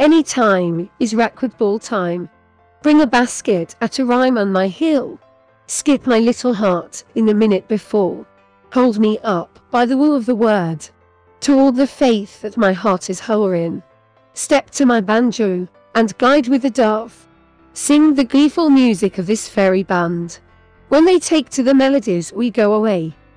Any time is racquetball time. Bring a basket at a rhyme on my heel. Skip my little heart in the minute before. Hold me up by the will of the word. To all the faith that my heart is whole in. Step to my banjo and guide with the dove. Sing the gleeful music of this fairy band. When they take to the melodies, we go away.